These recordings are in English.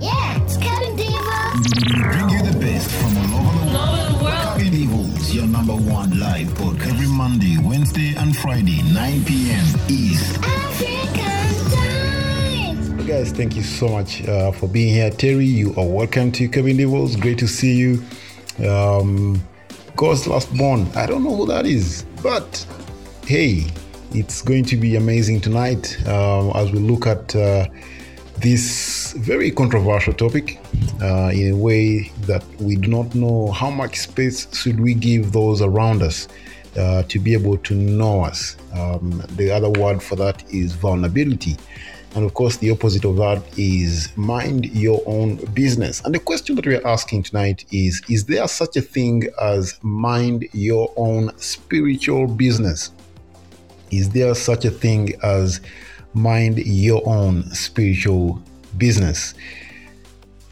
Yeah, it's Kevin Diva. We bring you the best from all over the world. Cabin Devils, your number one live podcast every Monday, Wednesday, and Friday, 9 p.m. East. African time. Guys, thank you so much uh, for being here. Terry, you are welcome to Cabin Devils. Great to see you. Um, God's last born. I don't know who that is, but hey, it's going to be amazing tonight um, as we look at uh, this very controversial topic uh, in a way that we do not know how much space should we give those around us uh, to be able to know us. Um, the other word for that is vulnerability. And of course, the opposite of that is mind your own business. And the question that we are asking tonight is Is there such a thing as mind your own spiritual business? Is there such a thing as mind your own spiritual business?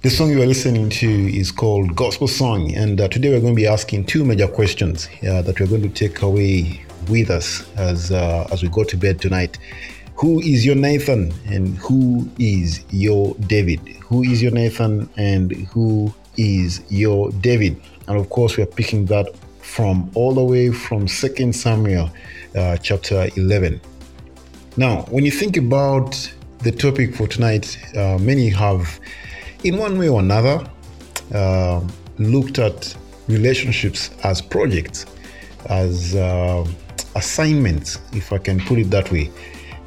The song you are listening to is called Gospel Song, and uh, today we're going to be asking two major questions uh, that we're going to take away with us as uh, as we go to bed tonight. Who is your Nathan, and who is your David? Who is your Nathan, and who is your David? And of course, we are picking that from all the way from Second Samuel, uh, chapter eleven. Now, when you think about the topic for tonight, uh, many have, in one way or another, uh, looked at relationships as projects, as uh, assignments, if I can put it that way.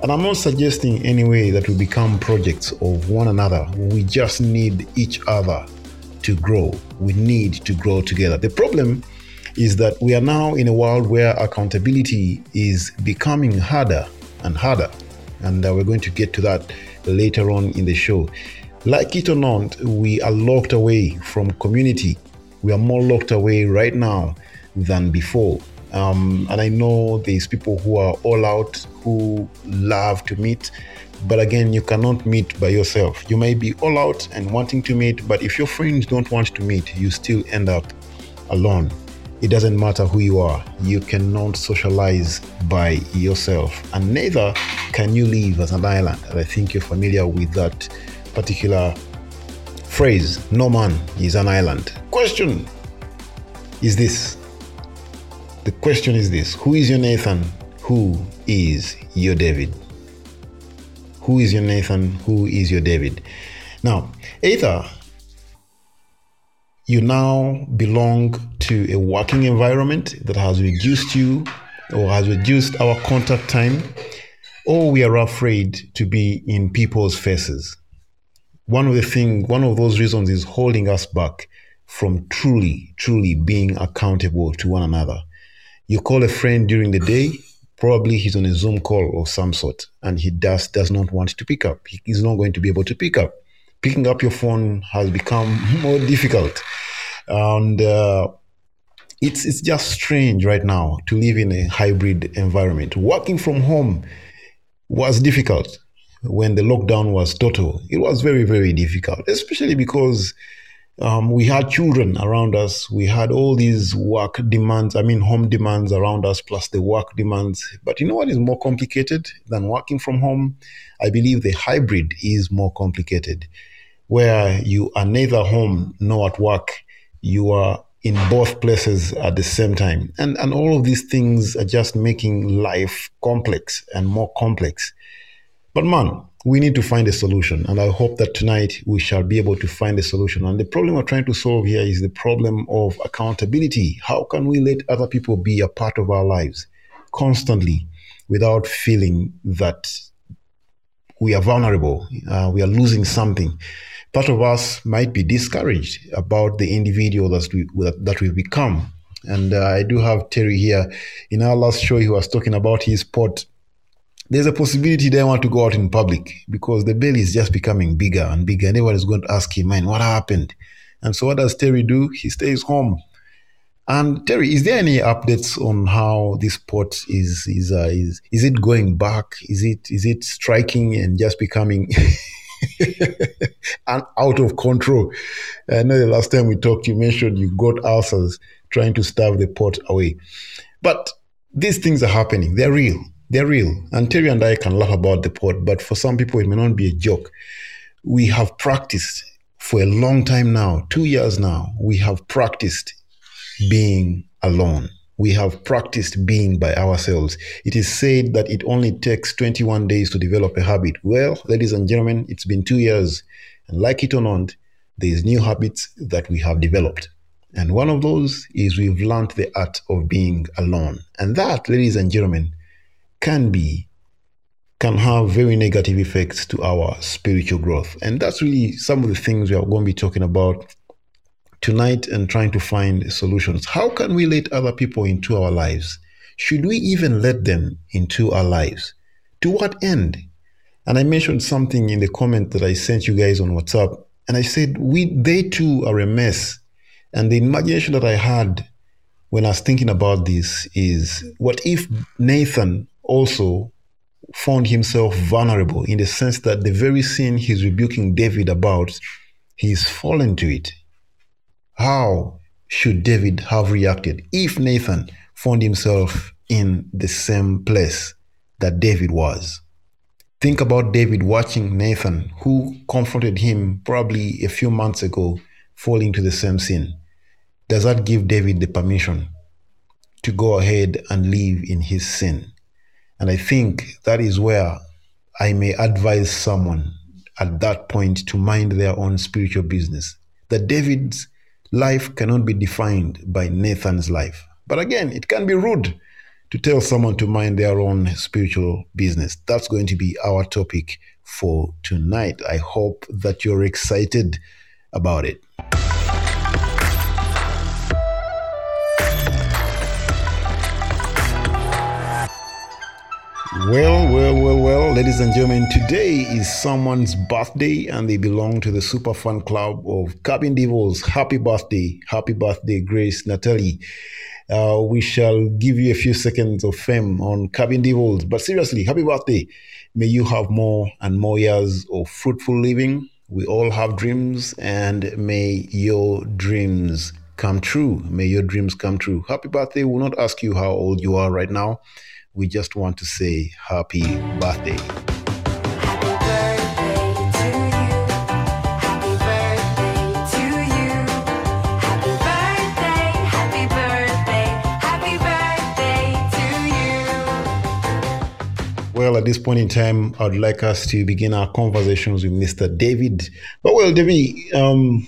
And I'm not suggesting anyway that we become projects of one another. We just need each other to grow. We need to grow together. The problem is that we are now in a world where accountability is becoming harder and harder. And uh, we're going to get to that later on in the show. Like it or not, we are locked away from community. We are more locked away right now than before. Um, and I know there's people who are all out who love to meet, but again, you cannot meet by yourself. You may be all out and wanting to meet, but if your friends don't want to meet, you still end up alone. It doesn't matter who you are, you cannot socialize by yourself, and neither can you live as an island. And I think you're familiar with that particular phrase no man is an island. Question is this the question is this Who is your Nathan? Who is your David? Who is your Nathan? Who is your David? Now, either you now belong to a working environment that has reduced you or has reduced our contact time, or we are afraid to be in people's faces. One of the thing, one of those reasons is holding us back from truly, truly being accountable to one another. You call a friend during the day, probably he's on a Zoom call of some sort, and he does does not want to pick up. He is not going to be able to pick up. Picking up your phone has become more difficult, and uh, it's it's just strange right now to live in a hybrid environment. Working from home was difficult when the lockdown was total. It was very very difficult, especially because um, we had children around us. We had all these work demands, I mean, home demands around us, plus the work demands. But you know what is more complicated than working from home? I believe the hybrid is more complicated, where you are neither home nor at work. You are in both places at the same time. And, and all of these things are just making life complex and more complex. But man, we need to find a solution. And I hope that tonight we shall be able to find a solution. And the problem we're trying to solve here is the problem of accountability. How can we let other people be a part of our lives constantly without feeling that we are vulnerable, uh, we are losing something? Part of us might be discouraged about the individual that, we, that we've become. And uh, I do have Terry here. In our last show, he was talking about his pot there's a possibility they want to go out in public because the belly is just becoming bigger and bigger. And everyone is going to ask him, man, what happened? And so what does Terry do? He stays home. And Terry, is there any updates on how this pot is is uh, is is it going back? Is it is it striking and just becoming and out of control? I know the last time we talked, you mentioned you got ulcers trying to starve the pot away, but these things are happening. They're real. They're real. And Terry and I can laugh about the pot, but for some people, it may not be a joke. We have practiced for a long time now, two years now, we have practiced being alone. We have practiced being by ourselves. It is said that it only takes 21 days to develop a habit. Well, ladies and gentlemen, it's been two years. And like it or not, there's new habits that we have developed. And one of those is we've learned the art of being alone. And that, ladies and gentlemen, can be can have very negative effects to our spiritual growth. And that's really some of the things we are going to be talking about tonight and trying to find solutions. How can we let other people into our lives? Should we even let them into our lives? To what end? And I mentioned something in the comment that I sent you guys on WhatsApp, and I said, we they too are a mess. And the imagination that I had when I was thinking about this is what if Nathan also found himself vulnerable in the sense that the very sin he's rebuking David about, he's fallen to it. How should David have reacted if Nathan found himself in the same place that David was? Think about David watching Nathan, who confronted him probably a few months ago, fall into the same sin. Does that give David the permission to go ahead and live in his sin? And I think that is where I may advise someone at that point to mind their own spiritual business. That David's life cannot be defined by Nathan's life. But again, it can be rude to tell someone to mind their own spiritual business. That's going to be our topic for tonight. I hope that you're excited about it. Well, well, well, well, ladies and gentlemen, today is someone's birthday and they belong to the super fan club of Cabin Devils. Happy birthday, happy birthday, Grace Natalie. Uh, we shall give you a few seconds of fame on Cabin Devils, but seriously, happy birthday. May you have more and more years of fruitful living. We all have dreams, and may your dreams come true. May your dreams come true. Happy birthday. We'll not ask you how old you are right now. We just want to say happy birthday. Happy birthday to you. Happy birthday to you. Happy birthday, happy birthday, happy birthday to you. Well, at this point in time, I'd like us to begin our conversations with Mr. David. But well, David, um,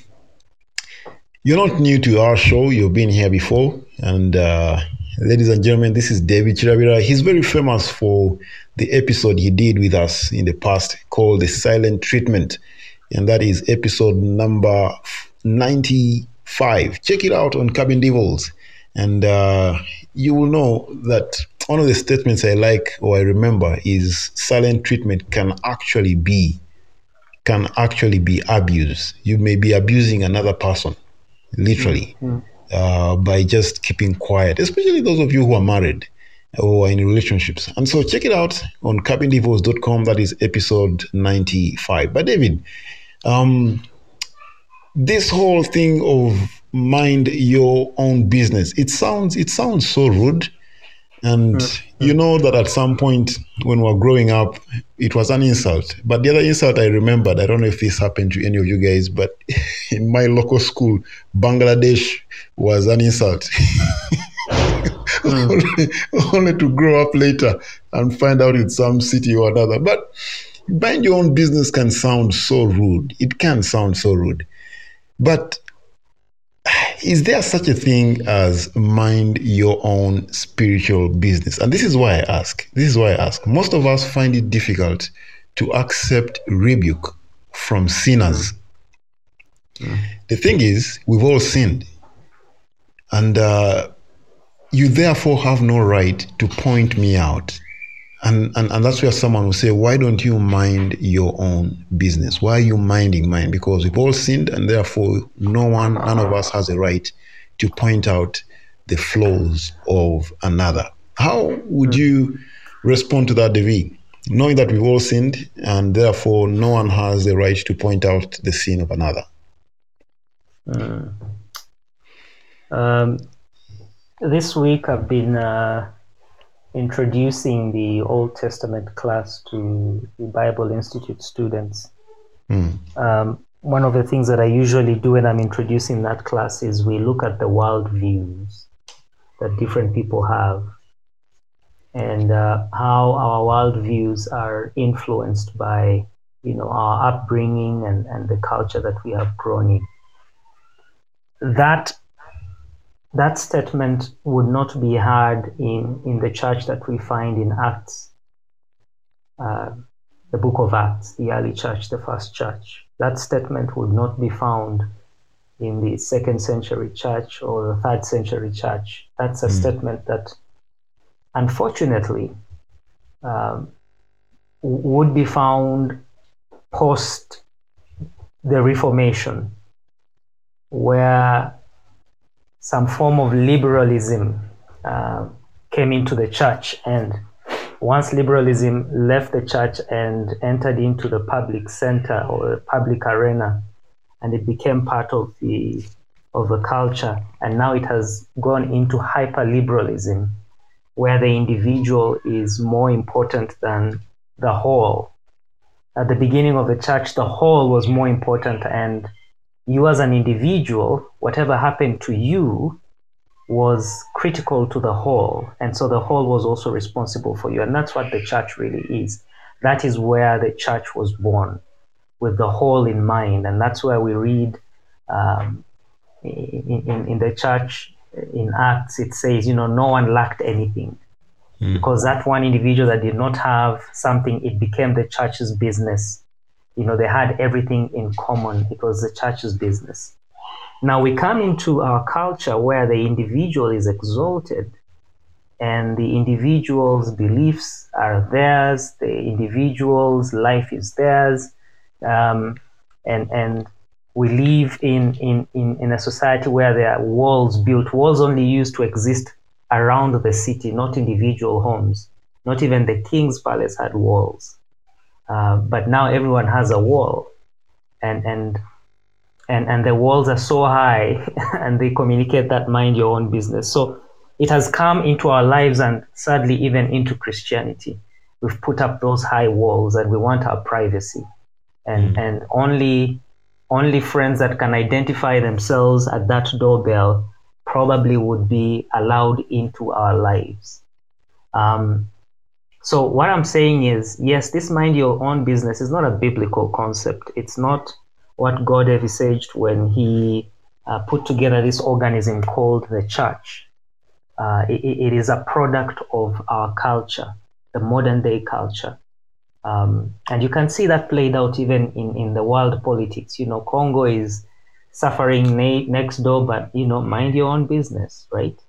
you're not new to our show. You've been here before, and uh, ladies and gentlemen, this is David Chirabira. He's very famous for the episode he did with us in the past called The Silent Treatment. And that is episode number 95. Check it out on Cabin Devils. And uh, you will know that one of the statements I like or I remember is silent treatment can actually be can actually be abuse. You may be abusing another person, literally uh, by just keeping quiet, especially those of you who are married or in relationships. And so check it out on cabindevils.com. That is episode 95. But David, um, this whole thing of mind your own business, it sounds it sounds so rude. And you know that at some point when we were growing up, it was an insult. But the other insult I remembered, I don't know if this happened to any of you guys, but in my local school, Bangladesh was an insult. Hmm. only, only to grow up later and find out it's some city or another. But mind your own business can sound so rude. It can sound so rude. But is there such a thing as mind your own spiritual business? And this is why I ask. This is why I ask. Most of us find it difficult to accept rebuke from sinners. The thing is, we've all sinned. And uh, you therefore have no right to point me out. And, and, and that's where someone will say, Why don't you mind your own business? Why are you minding mine? Because we've all sinned, and therefore, no one, none of us has a right to point out the flaws of another. How would you respond to that, David? Knowing that we've all sinned, and therefore, no one has the right to point out the sin of another. Um, this week I've been uh, introducing the Old Testament class to the Bible Institute students. Um, one of the things that I usually do when I'm introducing that class is we look at the world views that different people have and uh, how our world views are influenced by you know our upbringing and, and the culture that we have grown in. That that statement would not be heard in, in the church that we find in Acts, uh, the book of Acts, the early church, the first church. That statement would not be found in the second century church or the third century church. That's a statement that, unfortunately, um, would be found post the Reformation, where some form of liberalism uh, came into the church. And once liberalism left the church and entered into the public center or public arena, and it became part of the of the culture, and now it has gone into hyper liberalism, where the individual is more important than the whole. At the beginning of the church, the whole was more important, and you as an individual, whatever happened to you was critical to the whole. And so the whole was also responsible for you. And that's what the church really is. That is where the church was born, with the whole in mind. And that's where we read um, in, in, in the church, in Acts, it says, you know, no one lacked anything. Because that one individual that did not have something, it became the church's business you know they had everything in common. It was the church's business. Now we come into our culture where the individual is exalted and the individual's beliefs are theirs the individual's life is theirs um, and and we live in, in, in, in a society where there are walls built walls only used to exist around the city not individual homes. Not even the king's palace had walls uh, but now everyone has a wall, and and and and the walls are so high, and they communicate that mind your own business. So it has come into our lives, and sadly even into Christianity. We've put up those high walls, and we want our privacy, and and only only friends that can identify themselves at that doorbell probably would be allowed into our lives. Um, so what I'm saying is, yes, this mind your own business is not a biblical concept. It's not what God envisaged when He uh, put together this organism called the church. Uh, it, it is a product of our culture, the modern day culture. Um, and you can see that played out even in, in the world politics. You know, Congo is suffering na- next door, but, you know, mind your own business, right?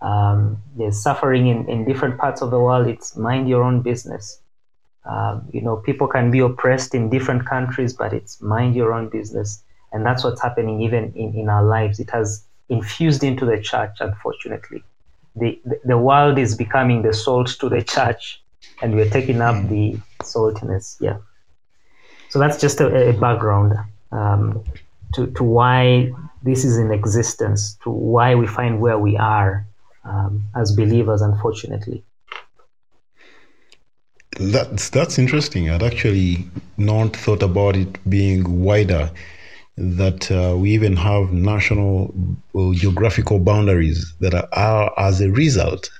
Um, there's suffering in, in different parts of the world. It's mind your own business. Um, you know, people can be oppressed in different countries, but it's mind your own business. And that's what's happening even in, in our lives. It has infused into the church, unfortunately. The, the, the world is becoming the salt to the church, and we're taking up the saltiness. Yeah. So that's just a, a background um, to, to why this is in existence, to why we find where we are um, as believers, unfortunately. That's that's interesting. I'd actually not thought about it being wider. That uh, we even have national uh, geographical boundaries that are, are as a result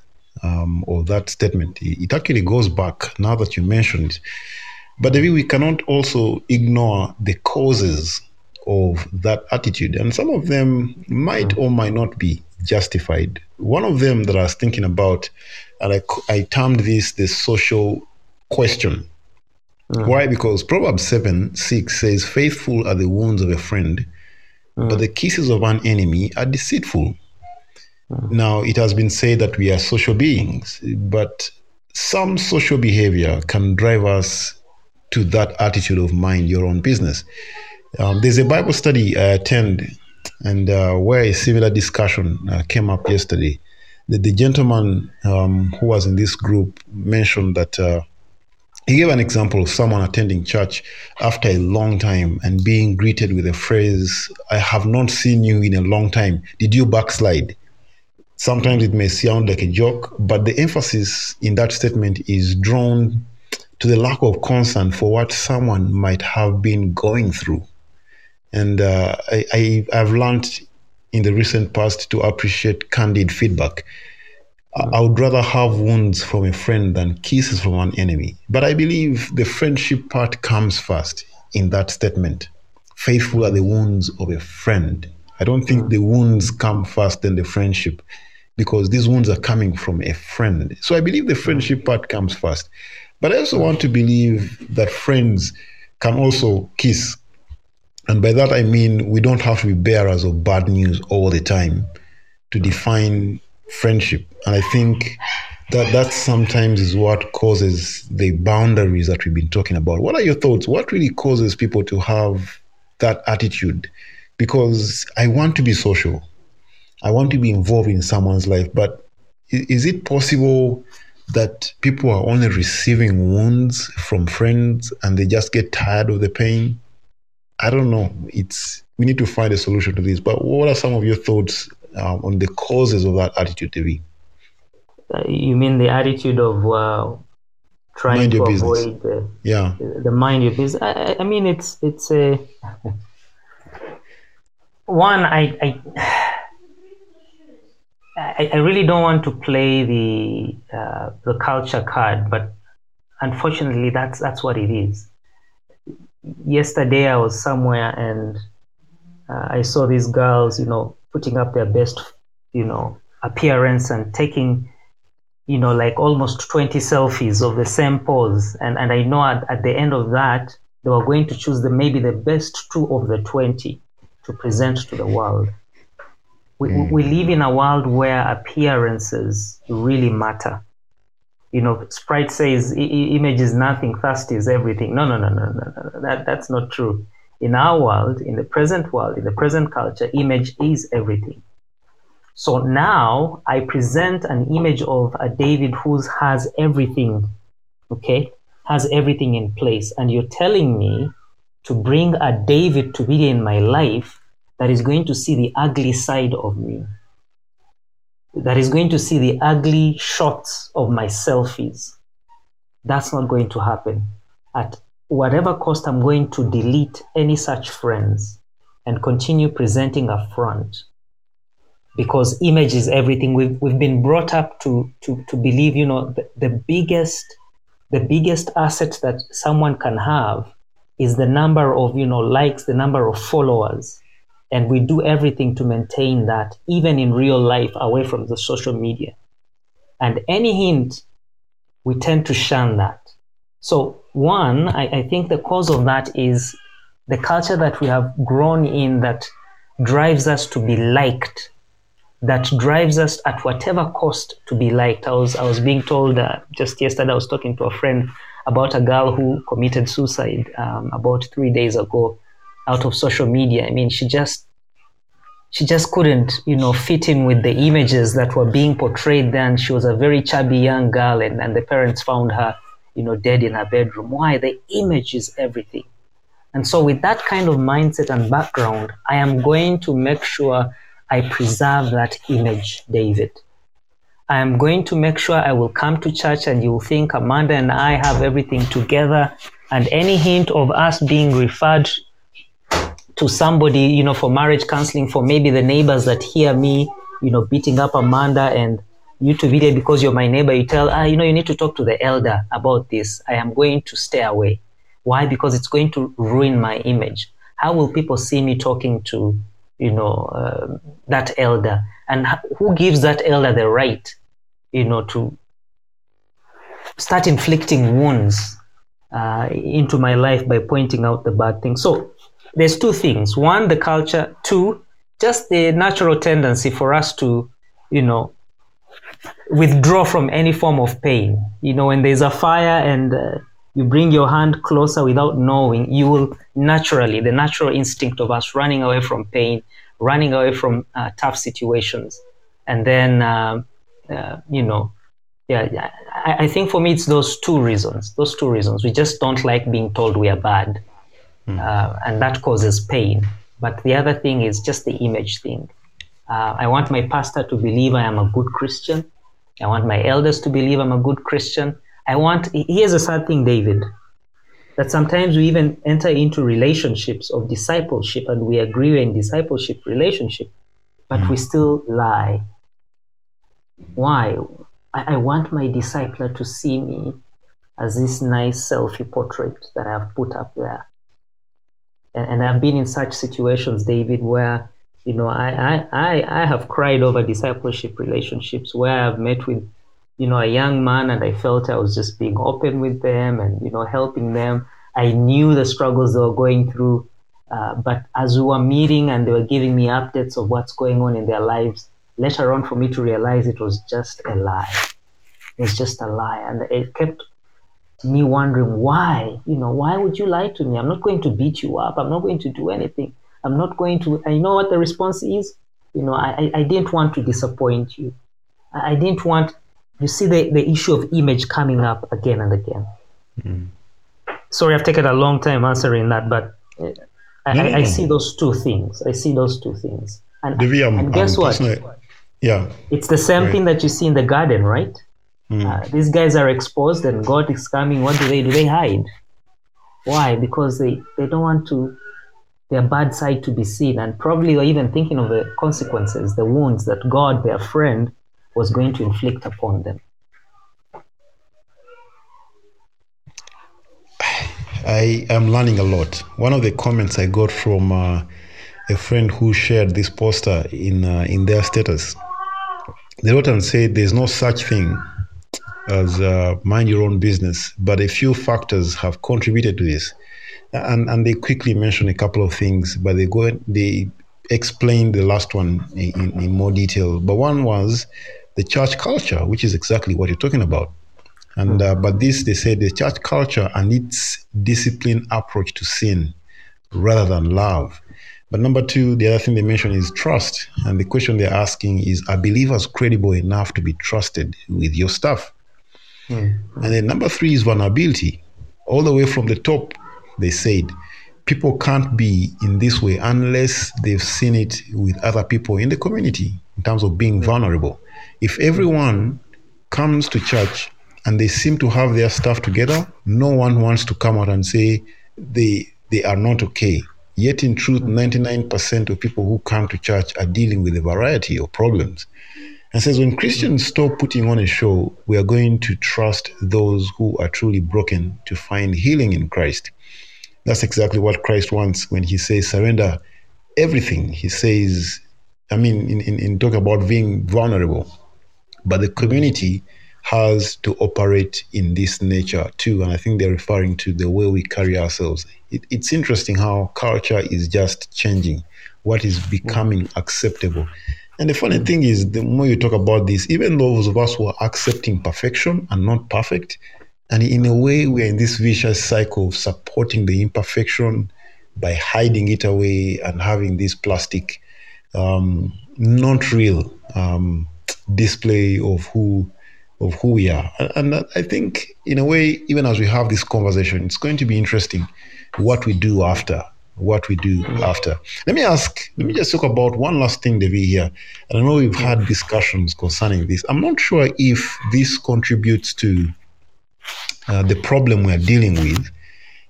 um, of that statement. It, it actually goes back now that you mentioned it. But David, we cannot also ignore the causes of that attitude, and some of them might or might not be justified. One of them that I was thinking about, and I, I termed this the social question. Mm. Why? Because Proverbs 7 6 says, Faithful are the wounds of a friend, mm. but the kisses of an enemy are deceitful. Mm. Now, it has been said that we are social beings, but some social behavior can drive us to that attitude of mind your own business. Um, there's a Bible study I attend, and uh, where a similar discussion uh, came up yesterday. The, the gentleman um, who was in this group mentioned that uh, he gave an example of someone attending church after a long time and being greeted with a phrase, I have not seen you in a long time. Did you backslide? Sometimes it may sound like a joke, but the emphasis in that statement is drawn to the lack of concern for what someone might have been going through. And uh, I, I I've learned in the recent past to appreciate candid feedback. I- I would rather have wounds from a friend than kisses from an enemy. But I believe the friendship part comes first in that statement. Faithful are the wounds of a friend. I don't think hmm. the wounds come first than the friendship because these wounds are coming from a friend. So I believe the hmm. friendship part comes first. But I also hmm. want to believe that friends can also kiss. And by that I mean we don't have to be bearers of bad news all the time to define friendship. And I think that that sometimes is what causes the boundaries that we've been talking about. What are your thoughts? What really causes people to have that attitude? Because I want to be social. I want to be involved in someone's life, but is it possible that people are only receiving wounds from friends and they just get tired of the pain? I don't know. It's we need to find a solution to this. But what are some of your thoughts um, on the causes of that attitude, TV? Uh, you mean the attitude of uh, trying Mind to your business. avoid the, Yeah, the mind your business? I, I- I mean, it's it's a one. I I, I I really don't want to play the uh, the culture card, but unfortunately, that's that's what it is. Yesterday, I was somewhere and uh, I saw these girls, you know, putting up their best, you know, appearance and taking, you know, like almost 20 selfies of the same pose. And, and I know at, at the end of that, they were going to choose the maybe the best two of the 20 to present to the world. We, we live in a world where appearances really matter. You know, Sprite says "I- I- image is nothing, thirst is everything. No, no, no, no, no. no. That, that's not true. In our world, in the present world, in the present culture, image is everything. So now I present an image of a David who has everything, okay, has everything in place. And you're telling me to bring a David to be in my life that is going to see the ugly side of me, that is going to see the ugly shots of my selfies. That's not going to happen. At whatever cost, I'm going to delete any such friends and continue presenting a front because image is everything. We've, we've been brought up to, to, to believe, you know, the, the biggest the biggest asset that someone can have is the number of you know likes, the number of followers, and we do everything to maintain that, even in real life, away from the social media. And any hint, we tend to shun that. So one, I, I think the cause of that is the culture that we have grown in that drives us to be liked that drives us at whatever cost to be liked. I was I was being told uh, just yesterday. I was talking to a friend about a girl who committed suicide um, about three days ago out of social media. I mean, she just she just couldn't you know fit in with the images that were being portrayed. Then she was a very chubby young girl, and, and the parents found her you know dead in her bedroom. Why? The image is everything. And so, with that kind of mindset and background, I am going to make sure I preserve that image, David. I am going to make sure I will come to church and you will think Amanda and I have everything together. And any hint of us being referred to somebody, you know, for marriage counseling, for maybe the neighbors that hear me, you know, beating up Amanda and you to video because you're my neighbor, you tell, ah, you know, you need to talk to the elder about this. I am going to stay away. Why? Because it's going to ruin my image. How will people see me talking to, you know, uh, that elder? And who gives that elder the right, you know, to start inflicting wounds uh, into my life by pointing out the bad things? So there's two things. One, the culture. Two, just the natural tendency for us to, you know, withdraw from any form of pain. You know, when there's a fire and uh, you bring your hand closer without knowing, you will naturally, the natural instinct of us running away from pain, running away from uh, tough situations. And then, um uh, you know, yeah, I, I think for me, it's those two reasons. Those two reasons. We just don't like being told we are bad, uh, and that causes pain. But the other thing is just the image thing. Uh, I want my pastor to believe I am a good Christian. I want my elders to believe I'm a good Christian. I want, here's a sad thing, David. that sometimes we even enter into relationships of discipleship and we agree we're in discipleship relationship, but we still lie. Why? I, I want my discipler to see me as this nice selfie portrait that I've put up there. And, and I've been in such situations, David, where you know I, I, I, have cried over discipleship relationships where I've met with you know a young man and I felt I was just being open with them and you know helping them. I knew the struggles they were going through, uh, but as we were meeting and they were giving me updates of what's going on in their lives, later on for me to realize it was just a lie. It was just a lie, and it kept me wondering why. You know, why would you lie to me? I'm not going to beat you up. I'm not going to do anything. I'm not going to. You know what the response is? You know, I, I I didn't want to disappoint you. I I didn't want. You see the, the issue of image coming up again and again. Sorry, I've taken a long time answering that, but uh, I, No, no, I, I see those two things. I see those two things. And, Devi, and guess I'm what? yeah. It's the same Right. thing that you see in the garden, right? Uh, these guys are exposed and God is coming. What do they do? They hide. Why? Because they, they don't want to their bad side to be seen, and probably they're even thinking of the consequences, the wounds that God, their friend, was going to inflict upon them. I am learning a lot. One of the comments I got from uh, a friend who shared this poster in uh, in their status, they wrote and said, "There's no such thing as uh, mind your own business, but a few factors have contributed to this." And and they quickly mention a couple of things, but they go they explain the last one in, in, more detail. But one was the church culture, which is exactly what you're talking about. And uh, but this they said, the church culture and its disciplined approach to sin rather than love. But number two, the other thing they mention is trust. And the question they're asking is are believers credible enough to be trusted with your stuff? And then number three is vulnerability. All the way from the top, they said people can't be in this way unless they've seen it with other people in the community in terms of being vulnerable. If everyone comes to church and they seem to have their stuff together, no one wants to come out and say they they are not okay. Yet in truth, mm. 99% of people who come to church are dealing with a variety of problems. And says when Christians stop putting on a show, we are going to trust those who are truly broken to find healing in Christ. That's exactly what Christ wants when he says surrender everything. He says, I mean, in, in, in talk about being vulnerable, but the community has to operate in this nature too. And I think they're referring to the way we carry ourselves. It, it's interesting how culture is just changing, what is becoming acceptable. And the funny thing is, the more you talk about this, even those of us who are accepting perfection and not perfect, and in a way, we're in this vicious cycle of supporting the imperfection by hiding it away and having this plastic, um, not real um, display of who of who we are. And I think, in a way, even as we have this conversation, it's going to be interesting what we do after. What we do after. Let me ask, let me just talk about one last thing, Devi, here. And I know we've had discussions concerning this. I'm not sure if this contributes to uh, the problem we're dealing with.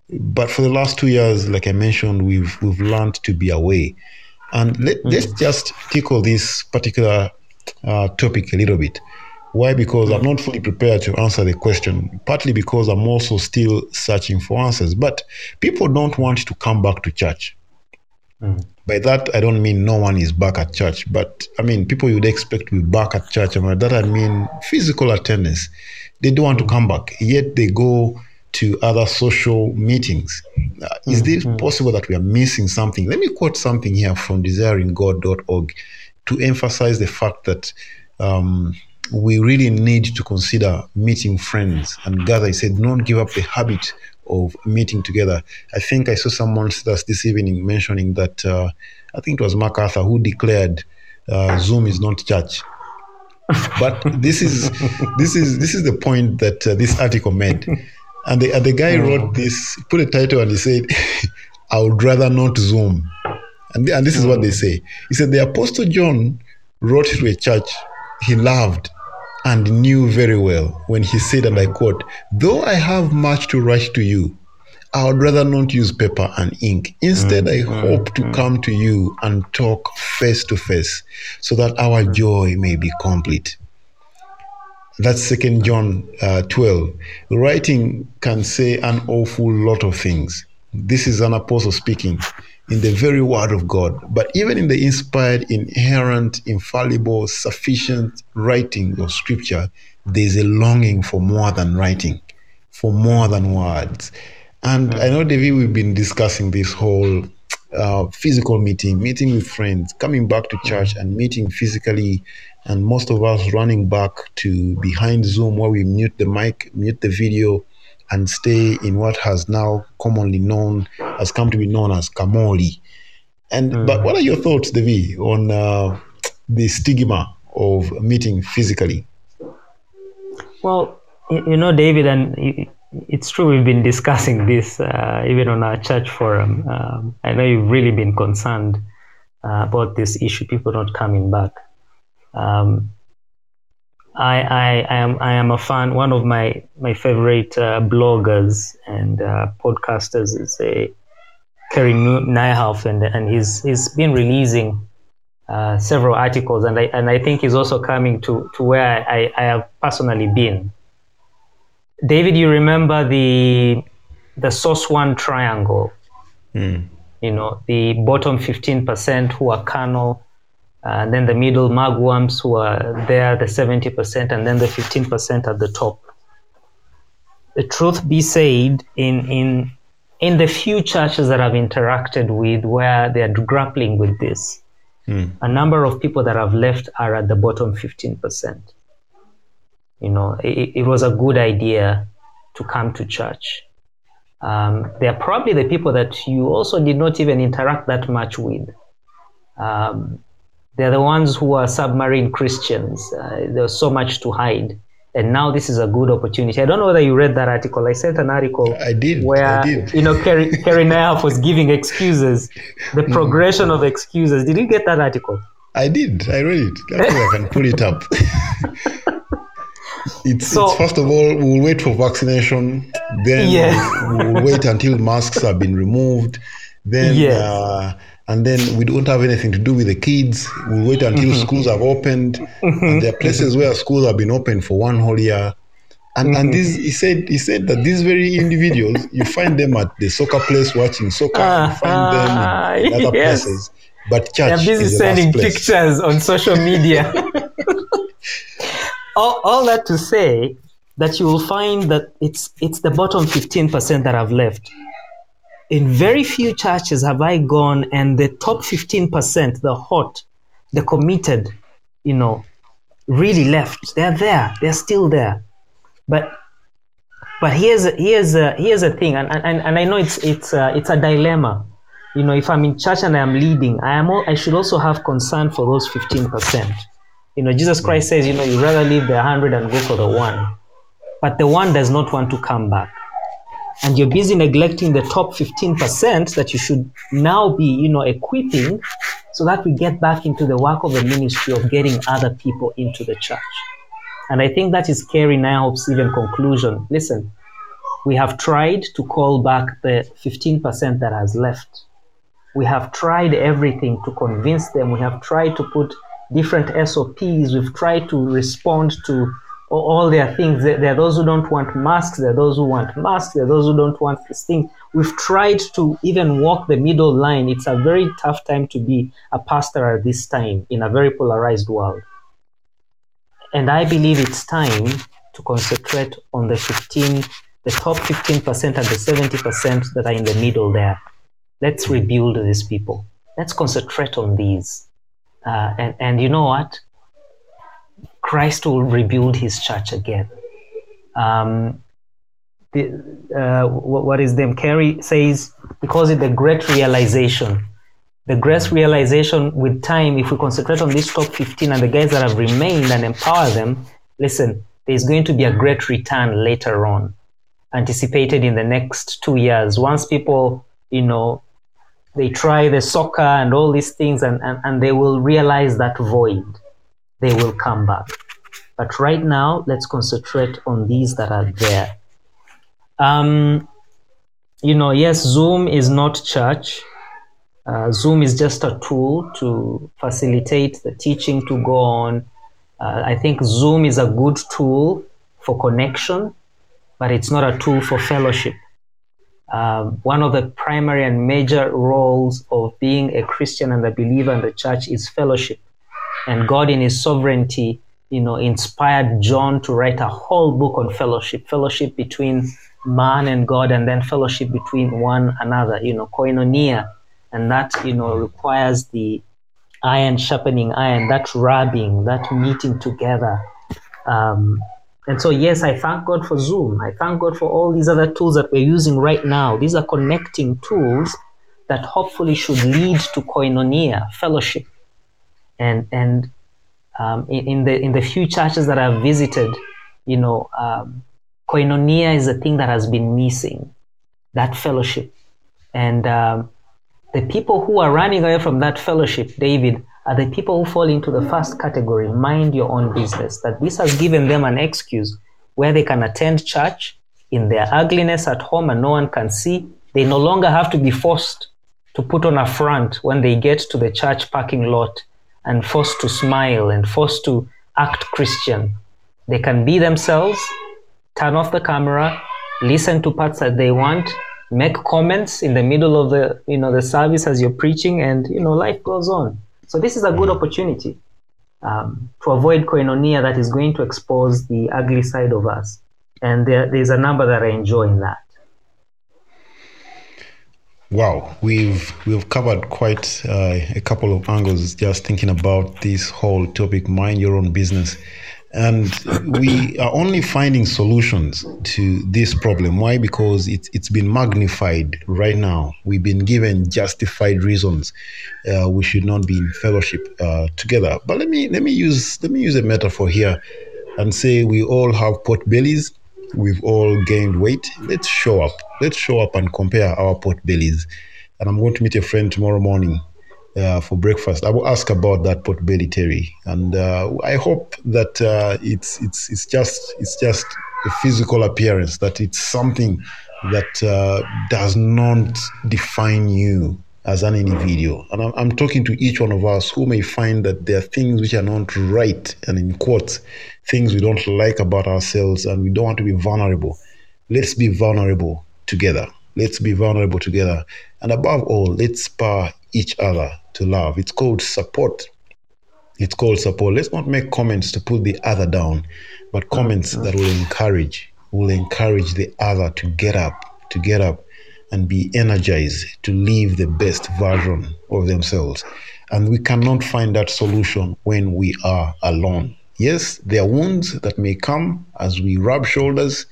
But for the last two years, like I mentioned, we've we've learned to be away. And let, let's just tickle this particular uh, topic a little bit. Why? Because I'm not fully prepared to answer the question, partly because I'm also still searching for answers. But people don't want to come back to church. By that, I don't mean no one is back at church, but I mean people you'd expect to be back at church. And by that, I mean physical attendance. They don't want to come back, yet they go to other social meetings. Uh, is this possible that we are missing something? Let me quote something here from desiringgod.org to emphasize the fact that um, we really need to consider meeting friends and gather. He said, don't give up the habit of meeting together. I think I saw someone that's this evening mentioning that uh, I think it was MacArthur who declared uh, Zoom is not church. But this is this is this is the point that uh, this article made, and the, and the guy wrote this, put a title, and he said, "I would rather not Zoom," and and this is what they say. He said the Apostle John wrote to a church he loved and knew very well when he said, and I quote, Though I have much to write to you, I would rather not use paper and ink. Instead, I mm-hmm. hope to mm-hmm. come to you and talk face to face so that our mm-hmm. joy may be complete. That's Second John uh, 12. Writing can say an awful lot of things. This is an apostle speaking in the very word of God. But even in the inspired, inerrant, infallible, sufficient writing of scripture, there's a longing for more than writing, for more than words. And I know, David, we've been discussing this whole uh, physical meeting, meeting with friends, coming back to church and meeting physically, and most of us running back to behind Zoom where we mute the mic, mute the video, and stay in what has now commonly known, has come to be known as Kamoli. And but what are your thoughts, Devi, on uh, the stigma of meeting physically? Well, you know, David, and it's true we've been discussing this uh, even on our church forum. Um, I know you've really been concerned uh, about this issue, people not coming back. Um, I, I, I am I am a fan. One of my my favorite uh, bloggers and uh, podcasters is a Carey Nu- Nieuwhof, and and he's he's been releasing uh, several articles, and I and I think he's also coming to to where I, I have personally been. David, you remember the the source one triangle? You know, the bottom fifteen percent who are uh, and then the middle magworms who are there, the seventy percent, and then the fifteen percent at the top. The truth be said, in in in the few churches that I've interacted with where they are grappling with this, a number of people that have left are at the bottom 15%. You know, it, it was a good idea to come to church. Um, they are probably the people that you also did not even interact that much with. Um, they're the ones who are submarine Christians. Uh, there's so much to hide. And now this is a good opportunity. I don't know whether you read that article. I sent an article I did, where I did. you know Carey, Carey Nieuwhof was giving excuses, the progression of excuses. Did you get that article? I did. I read it. I think I can pull it up. it's, So- it's first of all, we'll wait for vaccination. Then Yeah. we'll, we'll wait until masks have been removed. Then Yes. uh, and then we don't have anything to do with the kids. We'll wait until Mm-hmm. schools have opened. And there are places where schools have been open for one whole year. And and Mm-hmm. this he said he said that these very individuals you find them at the soccer place watching soccer. you find them in other yes. places. But church They're busy is the last sending pictures on social media. all, all that to say that you will find that it's it's the bottom 15% that have left. In very few churches have I gone and the top 15%, the hot, the committed, you know, really left. They're there. They're still there. But but here's here's a, here's a thing, and, and, and I know it's it's a, it's a dilemma. You know, if I'm in church and I am leading, I am al- I should also have concern for those fifteen percent. You know, Jesus Christ says, you know, you rather leave the hundred and go for the one, but the one does not want to come back, and you're busy neglecting the top fifteen percent that you should now be, you know, equipping, so that we get back into the work of the ministry of getting other people into the church. And I think that is Carey Nieuwhof's even conclusion. Listen, we have tried to call back the 15% that has left. We have tried everything to convince them. We have tried to put different SOPs. We've tried to respond to all their things. There are those who don't want masks. There are those who want masks. There are those who don't want this thing. We've tried to even walk the middle line. It's a very tough time to be a pastor at this time in a very polarized world. And I believe it's time to concentrate on the 15, the top 15% and the 70% that are in the middle there. Let's rebuild these people. Let's concentrate on these. Uh, and, and you know what? Christ will rebuild his church again. Um, the, uh, what, is them? Carey says, because it's the great realization the great realization with time, if we concentrate on this top 15 and the guys that have remained and empower them, listen, there's going to be a great return later on, anticipated in the next two years. Once people, you know, they try the soccer and all these things and, and, and they will realize that void, they will come back. But right now, let's concentrate on these that are there. Um, you know, yes, Zoom is not church. Uh, Zoom is just a tool to facilitate the teaching to go on. Uh, I think Zoom is a good tool for connection, but it's not a tool for fellowship. Um, one of the primary and major roles of being a Christian and a believer in the church is fellowship. And God, in His sovereignty, you know, inspired John to write a whole book on fellowship, fellowship between man and God, and then fellowship between one another. You know, koinonia, and that you know requires the iron sharpening iron, that rubbing, that meeting together. Um, and so, yes, I thank God for Zoom. I thank God for all these other tools that we're using right now. These are connecting tools that hopefully should lead to koinonia, fellowship. And and um, in, in the in the few churches that I've visited, you know, um, koinonia is a thing that has been missing, that fellowship. And um, the people who are running away from that fellowship, David, are the people who fall into the first category, mind your own business. That this has given them an excuse where they can attend church in their ugliness at home and no one can see. They no longer have to be forced to put on a front when they get to the church parking lot and forced to smile and forced to act Christian. They can be themselves, turn off the camera, listen to parts that they want, make comments in the middle of the you know the service as you're preaching, and you know life goes on. So this is a good opportunity um, to avoid koinonia that is going to expose the ugly side of us. And there, there's a number that I enjoy in that. Wow, we've we've covered quite uh, a couple of angles just thinking about this whole topic. Mind your own business, and we are only finding solutions to this problem. Why? Because it's it's been magnified right now. We've been given justified reasons uh, we should not be in fellowship uh, together. But let me let me use let me use a metaphor here, and say we all have pot bellies. We've all gained weight. Let's show up. Let's show up and compare our pot bellies. And I'm going to meet a friend tomorrow morning uh, for breakfast. I will ask about that pot belly, Terry, and uh, I hope that uh, it's it's it's just it's just a physical appearance. That it's something that uh, does not define you as an individual. And I'm, I'm talking to each one of us who may find that there are things which are not right, and in quotes, things we don't like about ourselves, and we don't want to be vulnerable. Let's be vulnerable together. Let's be vulnerable together. And above all, let's spur each other to love. It's called support. It's called support. Let's not make comments to put the other down, but comments that will encourage, will encourage the other to get up, to get up and be energized to live the best version of themselves. And we cannot find that solution when we are alone. Yes, there are wounds that may come as we rub shoulders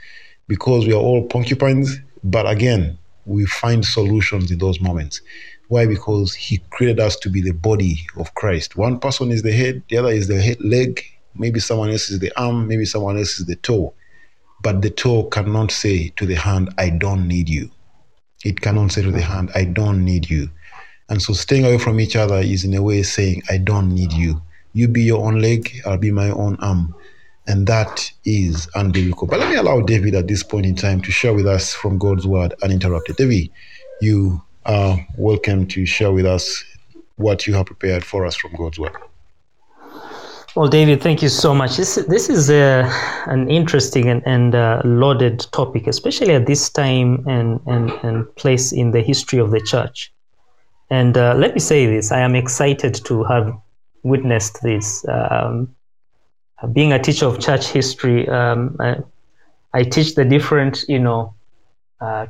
because we are all porcupines, but again, we find solutions in those moments. Why? Because He created us to be the body of Christ. One person is the head, the other is the head, leg, maybe someone else is the arm, maybe someone else is the toe. But the toe cannot say to the hand, I don't need you. It cannot say to the hand, I don't need you. And so staying away from each other is in a way saying, I don't need you. You be your own leg, I'll be my own arm. And that is unbiblical. But let me allow David at this point in time to share with us from God's word uninterrupted. David, you are welcome to share with us what you have prepared for us from God's word. Well, David, thank you so much. This this is a, an interesting and, and uh, loaded topic, especially at this time and, and, and place in the history of the church. And uh, let me say this: I am excited to have witnessed this. Um, being a teacher of church history, um, I, I teach the different, you know, uh,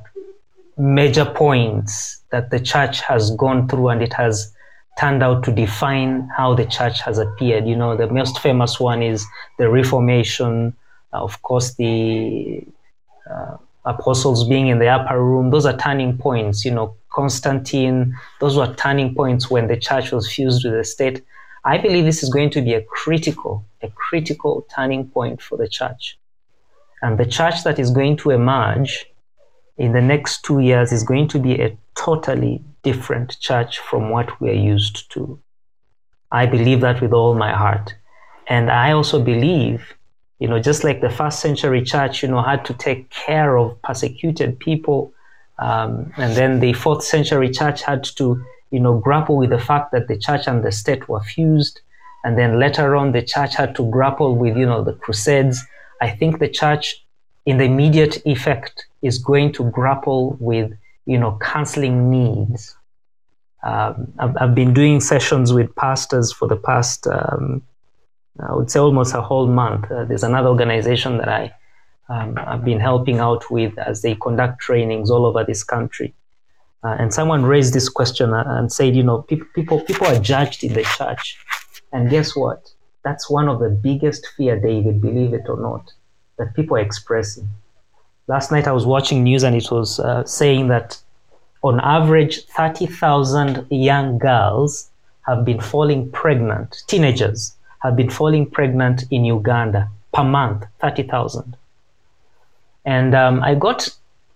major points that the church has gone through, and it has turned out to define how the church has appeared. You know, the most famous one is the Reformation, uh, of course, the uh, apostles being in the upper room. Those are turning points. You know, Constantine, those were turning points when the church was fused with the state. I believe this is going to be a critical, a critical turning point for the church. And the church that is going to emerge in the next two years is going to be a totally different church from what we are used to. I believe that with all my heart. And I also believe, you know, just like the first century church, you know, had to take care of persecuted people Um, and then the fourth century church had to, you know, grapple with the fact that the church and the state were fused. And then later on, the church had to grapple with, you know, the crusades. I think the church, in the immediate effect, is going to grapple with, you know, counseling needs. Um, I've, I've been doing sessions with pastors for the past, um, I would say, almost a whole month. Uh, there's another organization that I um, I've been helping out with as they conduct trainings all over this country. Uh, and someone raised this question uh, and said, you know, people, people, people are judged in the church. And guess what? That's one of the biggest fear, David, believe it or not, that people are expressing. Last night I was watching news and it was uh, saying that on average, 30,000 young girls have been falling pregnant, teenagers have been falling pregnant in Uganda per month, 30,000. And um, I got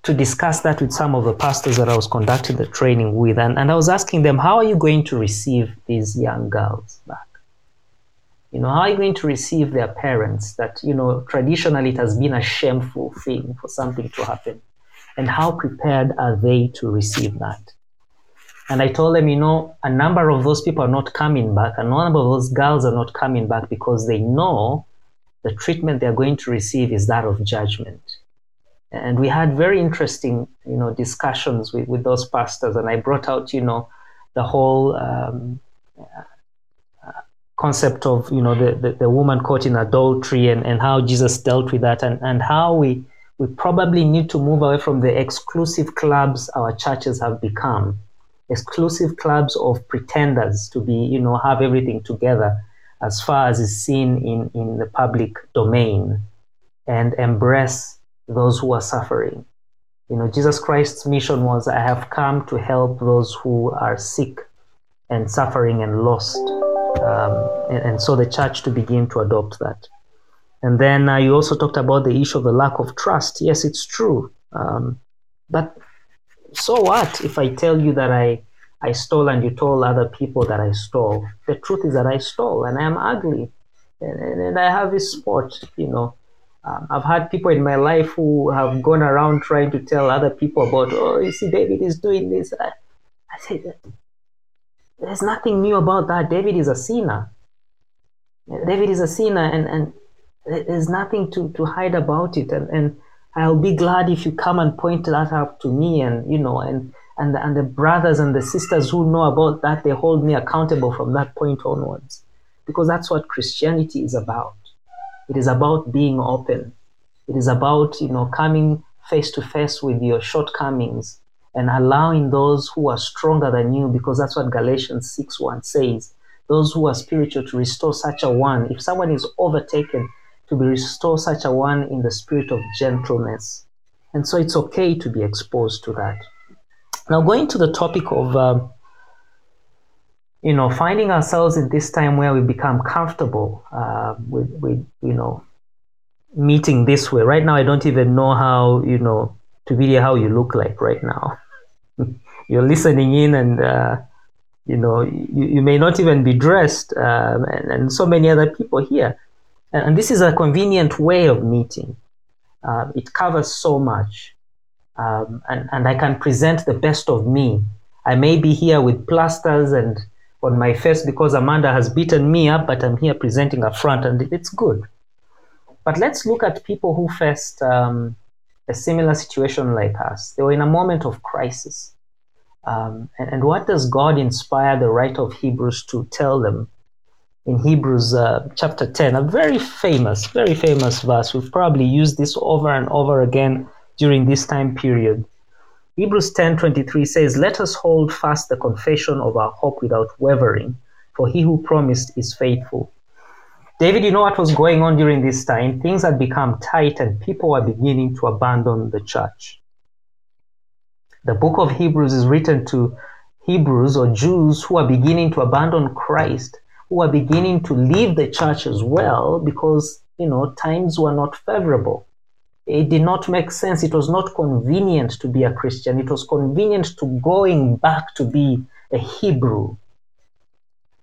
to discuss that with some of the pastors that I was conducting the training with. And, and I was asking them, how are you going to receive these young girls back? You know, how are you going to receive their parents that, you know, traditionally it has been a shameful thing for something to happen? And how prepared are they to receive that? And I told them, you know, a number of those people are not coming back. A number of those girls are not coming back because they know the treatment they're going to receive is that of judgment and we had very interesting you know discussions with, with those pastors and i brought out you know the whole um, concept of you know the, the, the, woman caught in adultery and, and how jesus dealt with that and, and how we we probably need to move away from the exclusive clubs our churches have become exclusive clubs of pretenders to be you know have everything together as far as is seen in in the public domain and embrace those who are suffering. You know, Jesus Christ's mission was I have come to help those who are sick and suffering and lost. Um, and, and, so the church to begin to adopt that. And then uh, you also talked about the issue of the lack of trust. Yes, it's true. Um, but so what if I tell you that I, I stole and you told other people that I stole? The truth is that I stole and I am ugly and, and, and I have this spot, you know. Um, I've had people in my life who have gone around trying to tell other people about, oh, you see, David is doing this. I, I said, there's nothing new about that. David is a sinner. David is a sinner, and, and there's nothing to, to hide about it. And, and I'll be glad if you come and point that out to me, and you know, and and and the brothers and the sisters who know about that, they hold me accountable from that point onwards, because that's what Christianity is about. It is about being open. It is about, you know, coming face to face with your shortcomings and allowing those who are stronger than you, because that's what Galatians 6 1 says. Those who are spiritual to restore such a one. If someone is overtaken, to be restore such a one in the spirit of gentleness. And so it's okay to be exposed to that. Now, going to the topic of, um, you know, finding ourselves in this time where we become comfortable uh, with, with, you know, meeting this way. Right now, I don't even know how, you know, to video how you look like right now. You're listening in and, uh, you know, you, you may not even be dressed um, and, and so many other people here. And, and this is a convenient way of meeting. Uh, it covers so much. Um, and, and I can present the best of me. I may be here with plasters and on my face because Amanda has beaten me up, but I'm here presenting a front and it's good. But let's look at people who faced um, a similar situation like us. They were in a moment of crisis. Um, and, and, what does God inspire the writer of Hebrews to tell them? In Hebrews uh, chapter 10, a very famous, very famous verse. We've probably used this over and over again during this time period. Hebrews 10:23 says, "Let us hold fast the confession of our hope without wavering, for he who promised is faithful." David, you know what was going on during this time? Things had become tight and people were beginning to abandon the church. The book of Hebrews is written to Hebrews or Jews who are beginning to abandon Christ, who are beginning to leave the church as well because, you know, times were not favorable it did not make sense. It was not convenient to be a Christian. It was convenient to going back to be a Hebrew.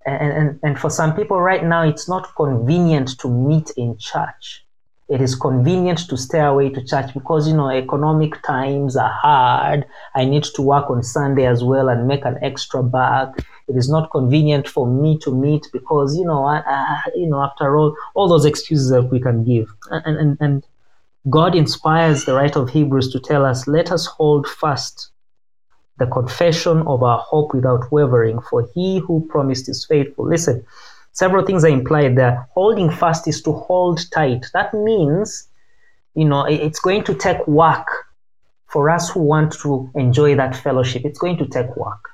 And, and, and for some people right now, it's not convenient to meet in church. It is convenient to stay away to church because you know economic times are hard. I need to work on sunday as well and make an extra buck. It is not convenient for me to meet because you know I, you know after all all those excuses that we can give. And, and and god inspires the writer of hebrews to tell us let us hold fast the confession of our hope without wavering for he who promised is faithful. Listen several things are implied there. Holding fast is to hold tight. That means, you know, it's going to take work for us who want to enjoy that fellowship. It's going to take work.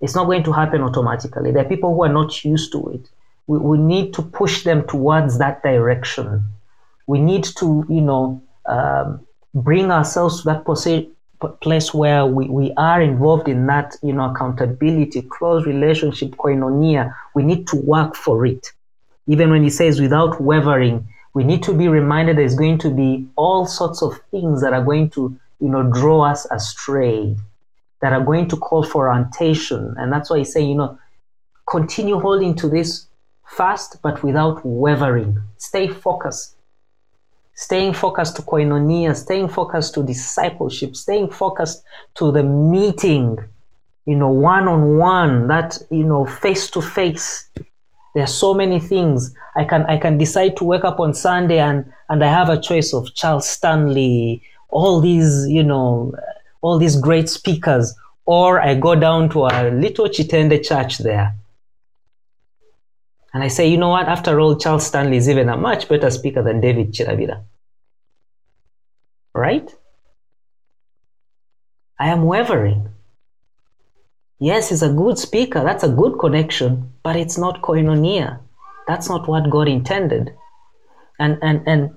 It's not going to happen automatically. There are people who are not used to it. We, we need to push them towards that direction. We need to, you know, um, bring ourselves to that posi- place where we, we are involved in that, you know, accountability, close relationship, koinonia. We need to work for it. Even when he says without wavering, we need to be reminded there's going to be all sorts of things that are going to, you know, draw us astray, that are going to call for orientation. And that's why he's saying, you know, continue holding to this fast, but without wavering. Stay focused staying focused to koinonia, staying focused to discipleship, staying focused to the meeting, you know, one on one, that, you know, face to face. There are so many things. I can I can decide to wake up on Sunday and and I have a choice of Charles Stanley, all these, you know, all these great speakers, or I go down to a little Kitende church there. And I say, you know what? After all, Charles Stanley is even a much better speaker than David Chirabira. Right? I am wavering. Yes, he's a good speaker. That's a good connection, but it's not koinonia. That's not what God intended. And and and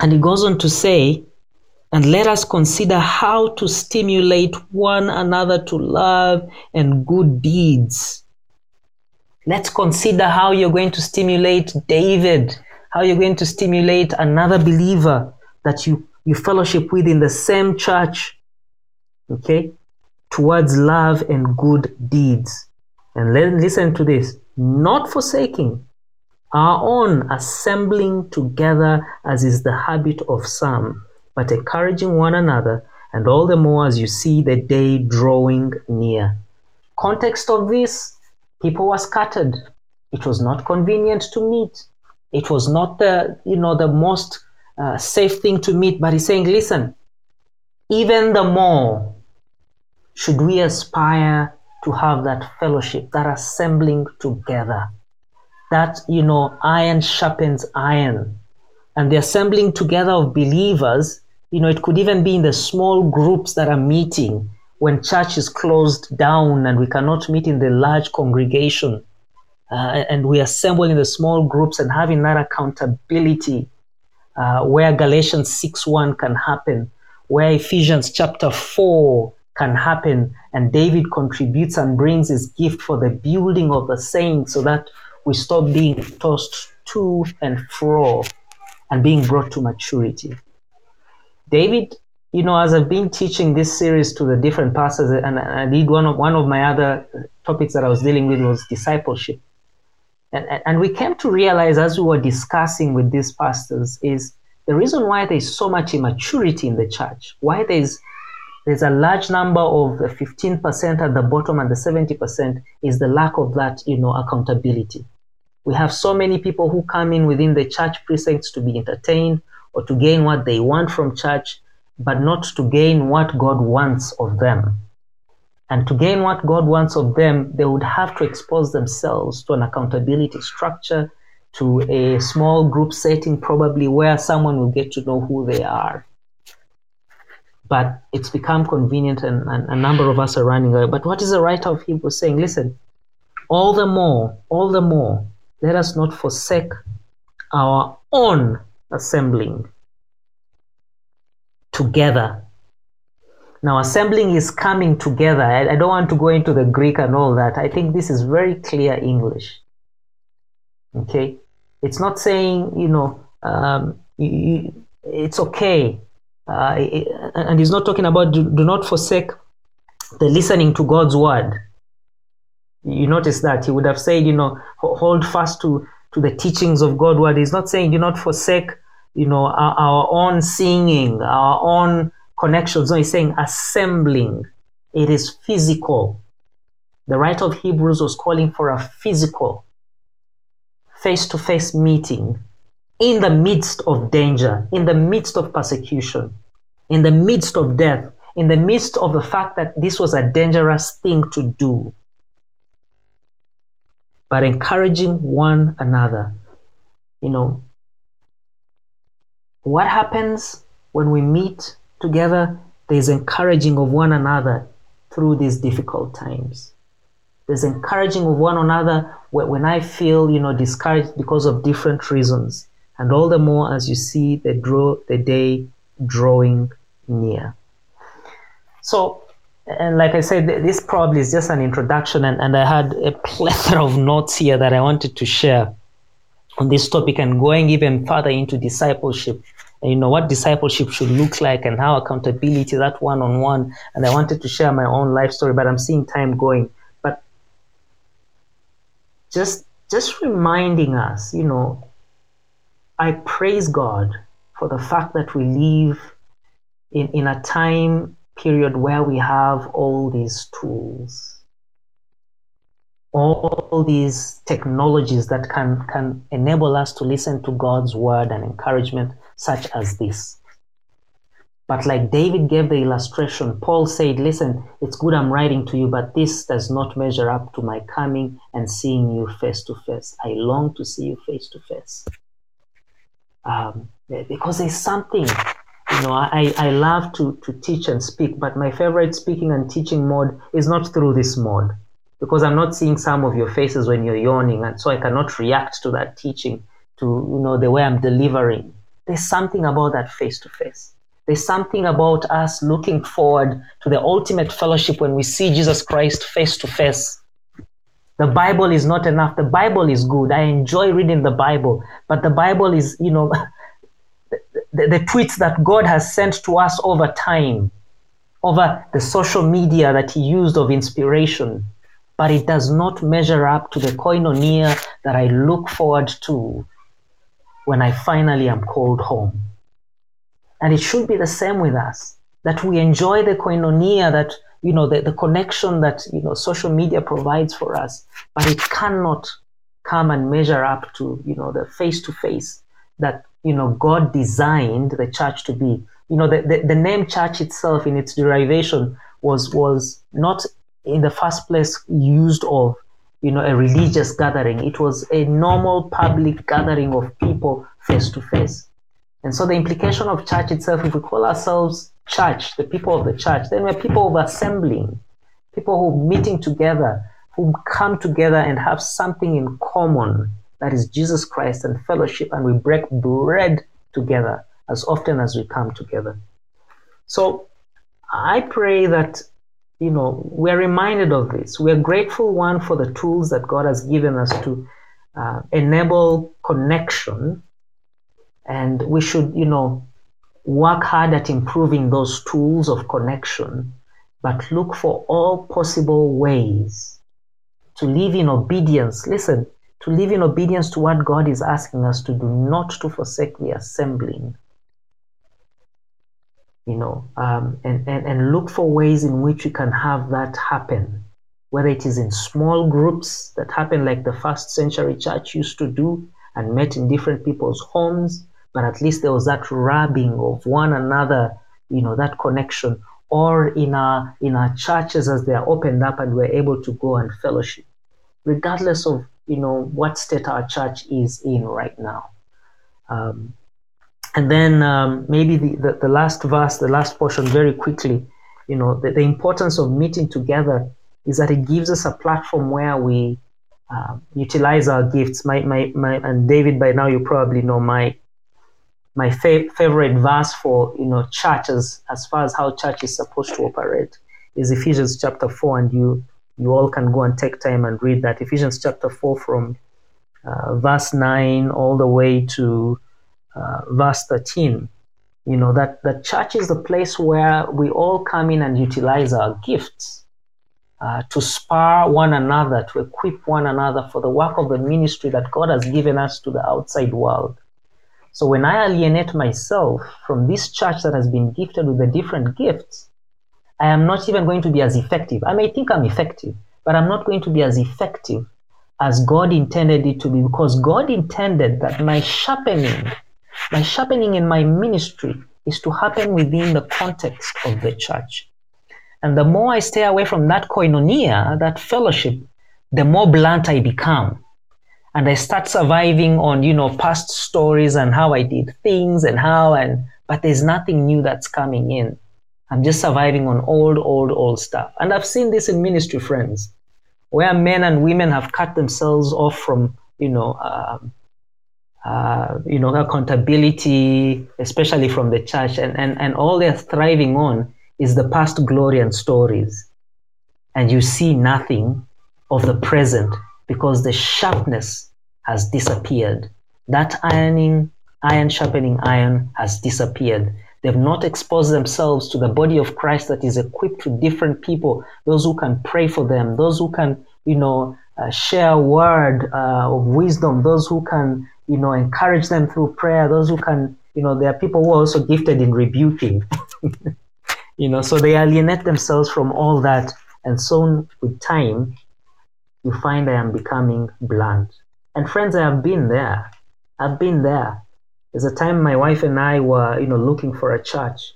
and he goes on to say, and let us consider how to stimulate one another to love and good deeds. Let's consider how you're going to stimulate David, how you're going to stimulate another believer that you, you fellowship with in the same church, okay, towards love and good deeds. And let, listen to this not forsaking our own assembling together as is the habit of some, but encouraging one another, and all the more as you see the day drawing near. Context of this people were scattered. It was not convenient to meet. It was not the you know the most uh, safe thing to meet. But he's saying, listen, even the more should we aspire to have that fellowship, that assembling together, that you know iron sharpens iron, and the assembling together of believers. You know, it could even be in the small groups that are meeting when church is closed down and we cannot meet in the large congregation, uh, and we assemble in the small groups and having that accountability uh, where Galatians 6 1 can happen, where Ephesians chapter 4 can happen, and David contributes and brings his gift for the building of the saints so that we stop being tossed to and fro and being brought to maturity. David, you know, as I've been teaching this series to the different pastors, and I did one of one of my other topics that I was dealing with was discipleship. And, and- we came to realize as we were discussing with these pastors is the reason why there's so much immaturity in the church, why there's there's a large number of the 15% at the bottom and the 70% is the lack of that, you know, accountability. We have so many people who come in within the church precincts to be entertained or to gain what they want from church, but not to gain what God wants of them. And to gain what God wants of them, they would have to expose themselves to an accountability structure, to a small group setting, probably where someone will get to know who they are. But it's become convenient, and, and a number of us are running away. But what is the writer of Hebrews saying? Listen, all the more, all the more, let us not forsake our own assembling together. Now, assembling is coming together. I, I don't want to go into the Greek and all that. I think this is very clear English. Okay? It's not saying, you know, um, you, it's okay. Uh, it- and he's not talking about do, do not forsake the listening to God's word. You notice that he would have said, you know, hold fast to, to the teachings of God's word. He's not saying do not forsake you know, our, our own singing, our own connections. No, he's saying assembling. It is physical. The writer of Hebrews was calling for a physical, face to face meeting in the midst of danger, in the midst of persecution, in the midst of death, in the midst of the fact that this was a dangerous thing to do. But encouraging one another. You know, what happens when we meet together? There's encouraging of one another through these difficult times. There's encouraging of one another when I feel, you know, discouraged because of different reasons, and all the more as you see the draw the day drawing near. So, and like I said, this probably is just an introduction, and, and I had a plethora of notes here that I wanted to share this topic and going even further into discipleship. You know what discipleship should look like and how accountability that one-on-one and i wanted to share my own life story but i'm seeing time going. But just just reminding us you know i praise god for the fact that we live in, in a time period where we have all these tools all these technologies that can can enable us to listen to God's word and encouragement such as this. But like David gave the illustration, Paul said, Listen, it's good I'm writing to you, but this does not measure up to my coming and seeing you face to face. I long to see you face to face. Um, because there's something, you know, I, I love to, to teach and speak, but my favorite speaking and teaching mode is not through this mode because I'm not seeing some of your faces when you're yawning, and so I cannot react to that teaching to you know the way I'm delivering. There's something about that face to face. There's something about us looking forward to the ultimate fellowship when we see Jesus Christ face to face. The Bible is not enough. The Bible is good. I enjoy reading the Bible, but the Bible is, you know, the, the, the tweets that God has sent to us over time, over the social media that He used of inspiration but it does not measure up to the koinonia that I look forward to when I finally am called home. And it should be the same with us that we enjoy the koinonia that, you know, the, the connection that, you know, social media provides for us, but it cannot come and measure up to, you know, the face to face that, you know, God designed the church to be. You know, the, the, the name church itself in its derivation was, was not in the first place used of you know a religious gathering. It was a normal public gathering of people face to face. And so the implication of church itself if we call ourselves church the people of the church then we're people of assembling people who are meeting together who come together and have something in common that is jesus christ and fellowship and we break bread together as often as we come together. So i pray that you know, we're reminded of this. We're grateful, one, for the tools that God has given us to uh, enable connection. And we should, you know, work hard at improving those tools of connection, but look for all possible ways to live in obedience. Listen, to live in obedience to what God is asking us to do, not to forsake the assembling you know, um, and, and, and look for ways in which we can have that happen, whether it is in small groups that happen like the first century church used to do and met in different people's homes, but at least there was that rubbing of one another, you know, that connection, or in our in our churches as they are opened up and we're able to go and fellowship, regardless of you know what state our church is in right now. Um, and then um, maybe the, the, the, last verse, the last portion, very quickly, you know, the, the, importance of meeting together is that it gives us a platform where we uh, utilize our gifts. My, my, my, and David, by now you probably know my my fa- favorite verse for you know churches as far as how church is supposed to operate is Ephesians chapter four, and you you all can go and take time and read that Ephesians chapter four from uh, verse nine all the way to uh, verse 13 you know that the church is the place where we all come in and utilize our gifts uh, to spar one another to equip one another for the work of the ministry that god has given us to the outside world So when I alienate myself from this church that has been gifted with the different gifts, I am not even going to be as effective. I may think I'm effective, but I'm not going to be as effective as God intended it to be because God intended that my sharpening, my sharpening in my ministry is to happen within the context of the church. And the more I stay away from that koinonia, that fellowship, the more blunt I become. And I start surviving on, you know, past stories and how I did things and how and but there's nothing new that's coming in. I'm just surviving on old, old, old stuff. And I've seen this in ministry, friends, where men and women have cut themselves off from, you know, um, uh, you know, accountability, especially from the church, and, and, and all they're thriving on is the past glory and stories. And you see nothing of the present because the sharpness has disappeared. That ironing, iron sharpening iron has disappeared. They've not exposed themselves to the body of Christ that is equipped with different people, those who can pray for them, those who can, you know, uh, share a word uh, of wisdom, those who can, you know, encourage them through prayer, those who can, you know, there are people who are also gifted in rebuking. you know, so they alienate themselves from all that. And so with time, you find I am becoming blunt. And friends, I have been there. I've been there. There's a time my wife and I were, you know, looking for a church,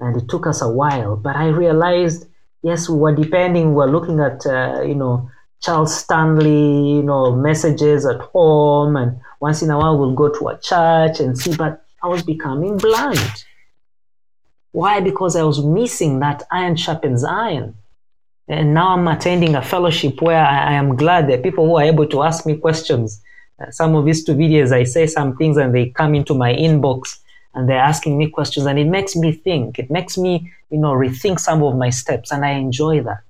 and it took us a while. But I realized, yes, we were depending. We were looking at, uh, you know, Charles Stanley, you know, messages at home, and once in a while we'll go to a church and see. But I was becoming blind. Why? Because I was missing that iron sharpens iron. And now I'm attending a fellowship where I, I am glad that people who are able to ask me questions. Uh, some of these two videos, I say some things and they come into my inbox and they're asking me questions and it makes me think. It makes me, you know, rethink some of my steps and I enjoy that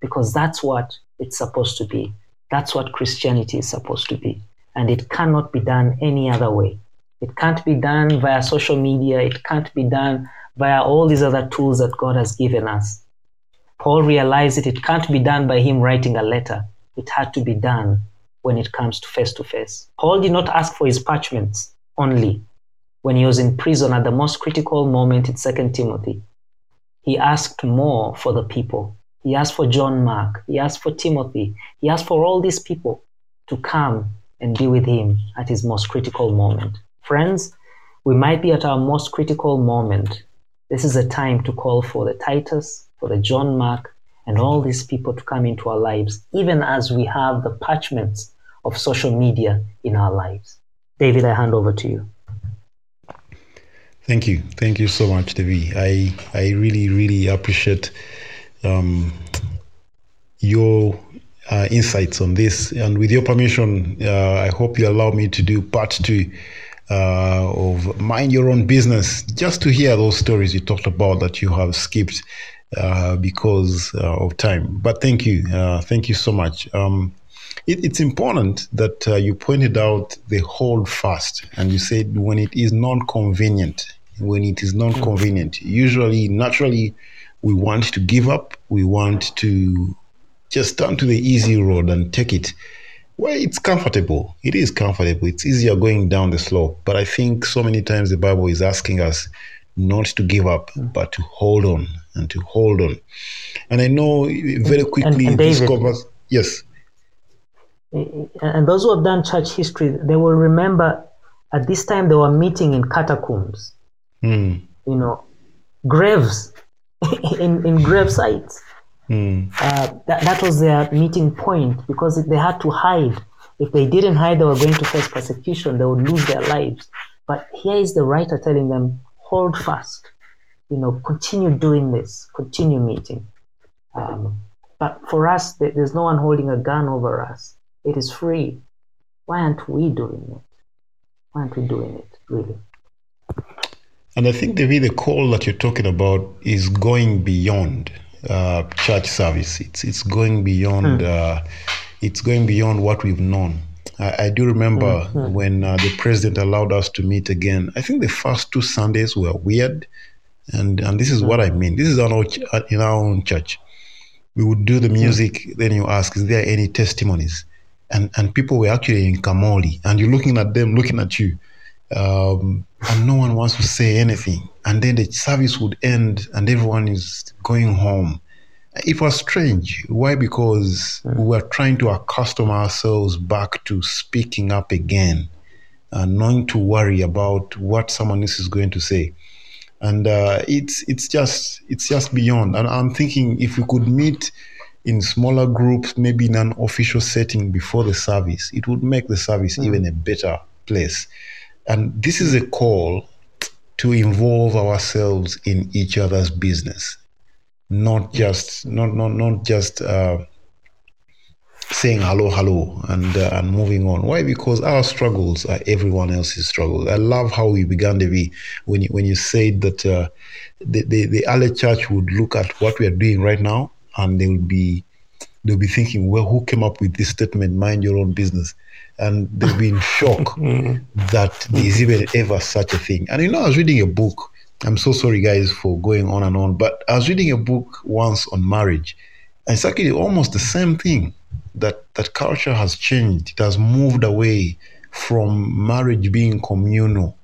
because that's what it's supposed to be. That's what Christianity is supposed to be. And it cannot be done any other way. It can't be done via social media. It can't be done via all these other tools that God has given us. Paul realized it, it can't be done by him writing a letter. It had to be done when it comes to face to face. Paul did not ask for his parchments only when he was in prison at the most critical moment in 2 Timothy. He asked more for the people. He asked for John Mark. He asked for Timothy. He asked for all these people to come and be with him at his most critical moment. Friends, we might be at our most critical moment. This is a time to call for the Titus, for the John Mark, and all these people to come into our lives, even as we have the parchments of social media in our lives. David, I hand over to you. Thank you. Thank you so much, Devi. I I really really appreciate um, your uh, insights on this. And with your permission, uh, I hope you allow me to do part two uh, of mind your own business, just to hear those stories you talked about that you have skipped uh, because uh, of time. But thank you, uh, thank you so much. Um, it, it's important that you pointed out the hold fast, and you said when it is non-convenient, when it is non-convenient, usually, naturally, we want to give up. We want to just turn to the easy road and take it. Well, it's comfortable. It is comfortable. It's easier going down the slope. But I think so many times the Bible is asking us not to give up, but to hold on and to hold on. And I know very quickly and this David- covers. Yes. And those who have done church history, they will remember at this time they were meeting in catacombs, Hmm. you know, graves, in, in grave sites. Hmm. Uh, that, that was their meeting point because they had to hide. If they didn't hide, they were going to face persecution. They would lose their lives. But here is the writer telling them, hold fast. You know, continue doing this. Continue meeting. Um, but for us, there's no one holding a gun over us. It is free. Why aren't we doing it? Why aren't we doing it, really? And I think, the call that you're talking about is going beyond uh, church service. It's it's going beyond. Uh, it's going beyond what we've known. I, I do remember when uh, the president allowed us to meet again. I think the first two Sundays were weird, and and this is what I mean. This is our uh, in our own church. We would do the music. Then you ask, "Is there any testimonies?" And and people were actually in Kamoli, and you're looking at them, looking at you um, and no one wants to say anything. And then the service would end, and everyone is going home. It was strange. Why? Because we were trying to accustom ourselves back to speaking up again and not to worry about what someone else is going to say. And uh, it's it's just it's just beyond. And I'm thinking if we could meet in smaller groups, maybe in an official setting before the service, it would make the service even a better place. And this is a call to involve ourselves in each other's business, not just not not not just uh, saying hello hello and uh, and moving on. Why? Because our struggles are everyone else's struggles. I love how we began to be when you, when you said that uh, the, the the early church would look at what we are doing right now and they would be they'll be thinking, well, who came up with this statement, mind your own business? And they'll be in shock mm-hmm. that there's even ever such a thing. And you know, I was reading a book. I'm so sorry, guys, for going on and on, but I was reading a book once on marriage. And it's actually almost the same thing that, that culture has changed. It has moved away from marriage being communal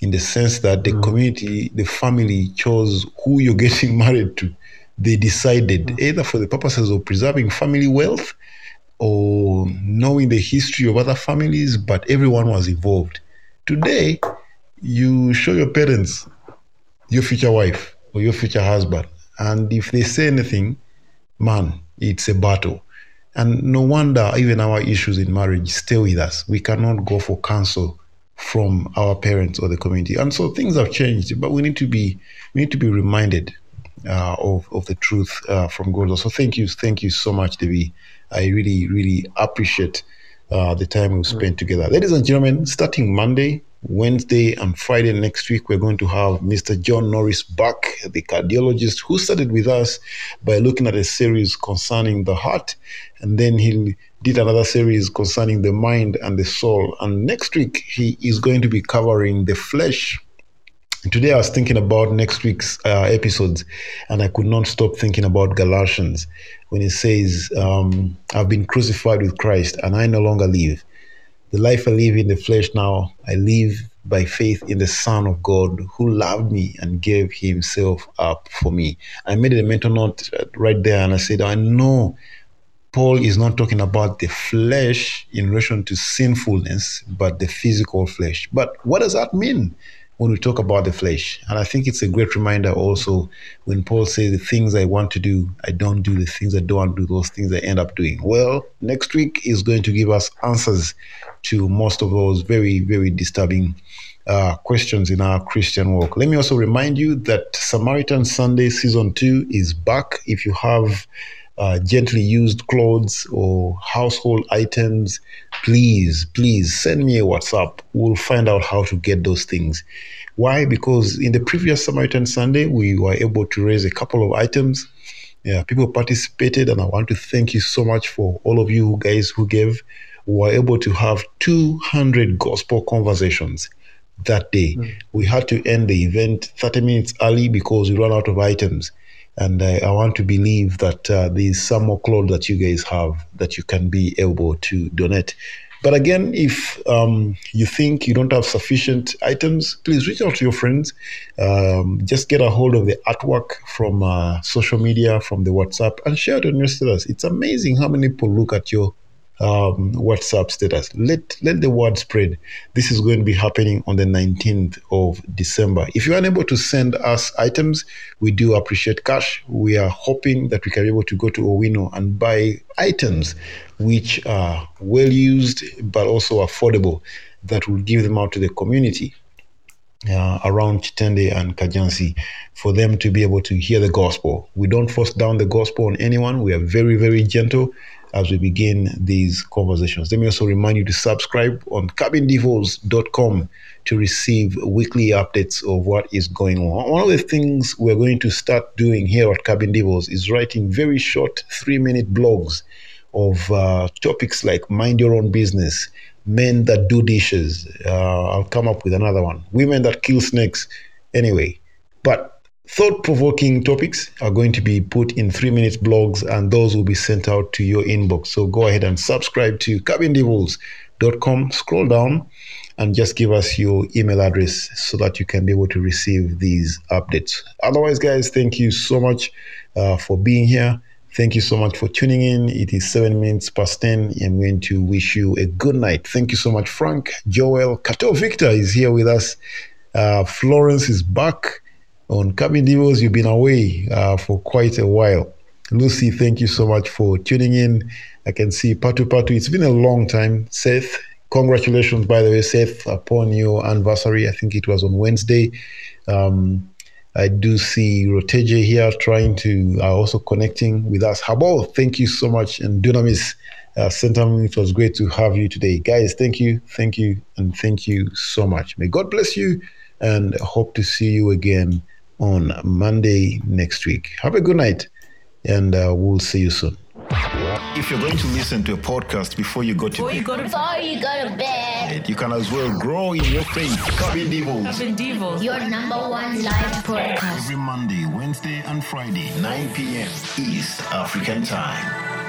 in the sense that the mm-hmm. community, the family chose who you're getting married to they decided mm-hmm. either for the purposes of preserving family wealth or knowing the history of other families, but everyone was involved. Today, you show your parents your future wife or your future husband, and if they say anything, man, it's a battle. And no wonder even our issues in marriage stay with us. We cannot go for counsel from our parents or the community. And so things have changed, but we need to be we need to be reminded uh, of, of the truth uh, from God. So thank you, thank you so much, Devi. I really, really appreciate uh, the time we've spent together. Ladies and gentlemen, starting Monday, Wednesday, and Friday next week, we're going to have Mr. John Norris back, the cardiologist who started with us by looking at a series concerning the heart, and then he did another series concerning the mind and the soul. And next week, he is going to be covering the flesh Today I was thinking about next week's uh, episodes, and I could not stop thinking about Galatians when it says, um, "I've been crucified with Christ, and I no longer live. The life I live in the flesh now, I live by faith in the Son of God who loved me and gave Himself up for me." I made a mental note uh, right there, and I said, "I know." Paul is not talking about the flesh in relation to sinfulness, but the physical flesh. But what does that mean? When we talk about the flesh. And I think it's a great reminder also when Paul says, The things I want to do, I don't do. The things I don't do, those things I end up doing. Well, next week is going to give us answers to most of those very, very disturbing uh, questions in our Christian walk. Let me also remind you that Samaritan Sunday Season 2 is back. If you have uh, gently used clothes or household items, please, please send me a WhatsApp. We'll find out how to get those things. Why? Because in the previous Samaritan Sunday, we were able to raise a couple of items. Yeah, people participated, and I want to thank you so much for all of you guys who gave. We were able to have 200 gospel conversations that day. We had to end the event 30 minutes early because we ran out of items. And I, I want to believe that uh, there's some more clothes that you guys have that you can be able to donate. But again, if um, you think you don't have sufficient items, please reach out to your friends. Um, just get a hold of the artwork from uh, social media, from the WhatsApp, and share it on your status. It's amazing how many people look at your um, WhatsApp status. Let let the word spread. This is going to be happening on the 19th of December. If you're unable to send us items, we do appreciate cash. We are hoping that we can be able to go to Owino and buy items which are well used but also affordable that will give them out to the community uh, around Kitende and Kajansi for them to be able to hear the gospel. We don't force down the gospel on anyone. We are very, very gentle as we begin these conversations. Let me also remind you to subscribe on cabindevils.com to receive weekly updates of what is going on. One of the things we're going to start doing here at Cabin Devils is writing very short three minute blogs of uh, topics like mind your own business, men that do dishes. Uh, I'll come up with another one. Women that kill snakes. Anyway, but thought provoking topics are going to be put in three minute blogs and those will be sent out to your inbox. So go ahead and subscribe to cabindevils.com. Scroll down and just give us your email address so that you can be able to receive these updates. Otherwise, guys, thank you so much uh, for being here. Thank you so much for tuning in. It is seven minutes past 10. I'm going to wish you a good night. Thank you so much, Frank, Joel. Kato Victor is here with us. Uh, Florence is back on Cabin Devils. You've been away uh, for quite a while. Lucy, thank you so much for tuning in. I can see Patu Patu. It's been a long time. Seth, congratulations, by the way, Seth, upon your anniversary. I think it was on Wednesday. Um, I do see Roteje here trying to uh, also connecting with us. Habal, thank you so much. And Dunamis, uh, it was great to have you today. Guys, thank you, thank you, and thank you so much. May God bless you and hope to see you again on Monday next week. Have a good night and uh, we'll see you soon. If you're going to listen to a podcast before you go to bed, Before you go to bed, you can as well grow in your faith. Cabin Devils. Cabin Devils. your number one live podcast. Every Monday, Wednesday, and Friday, 9 p.m. East African Time.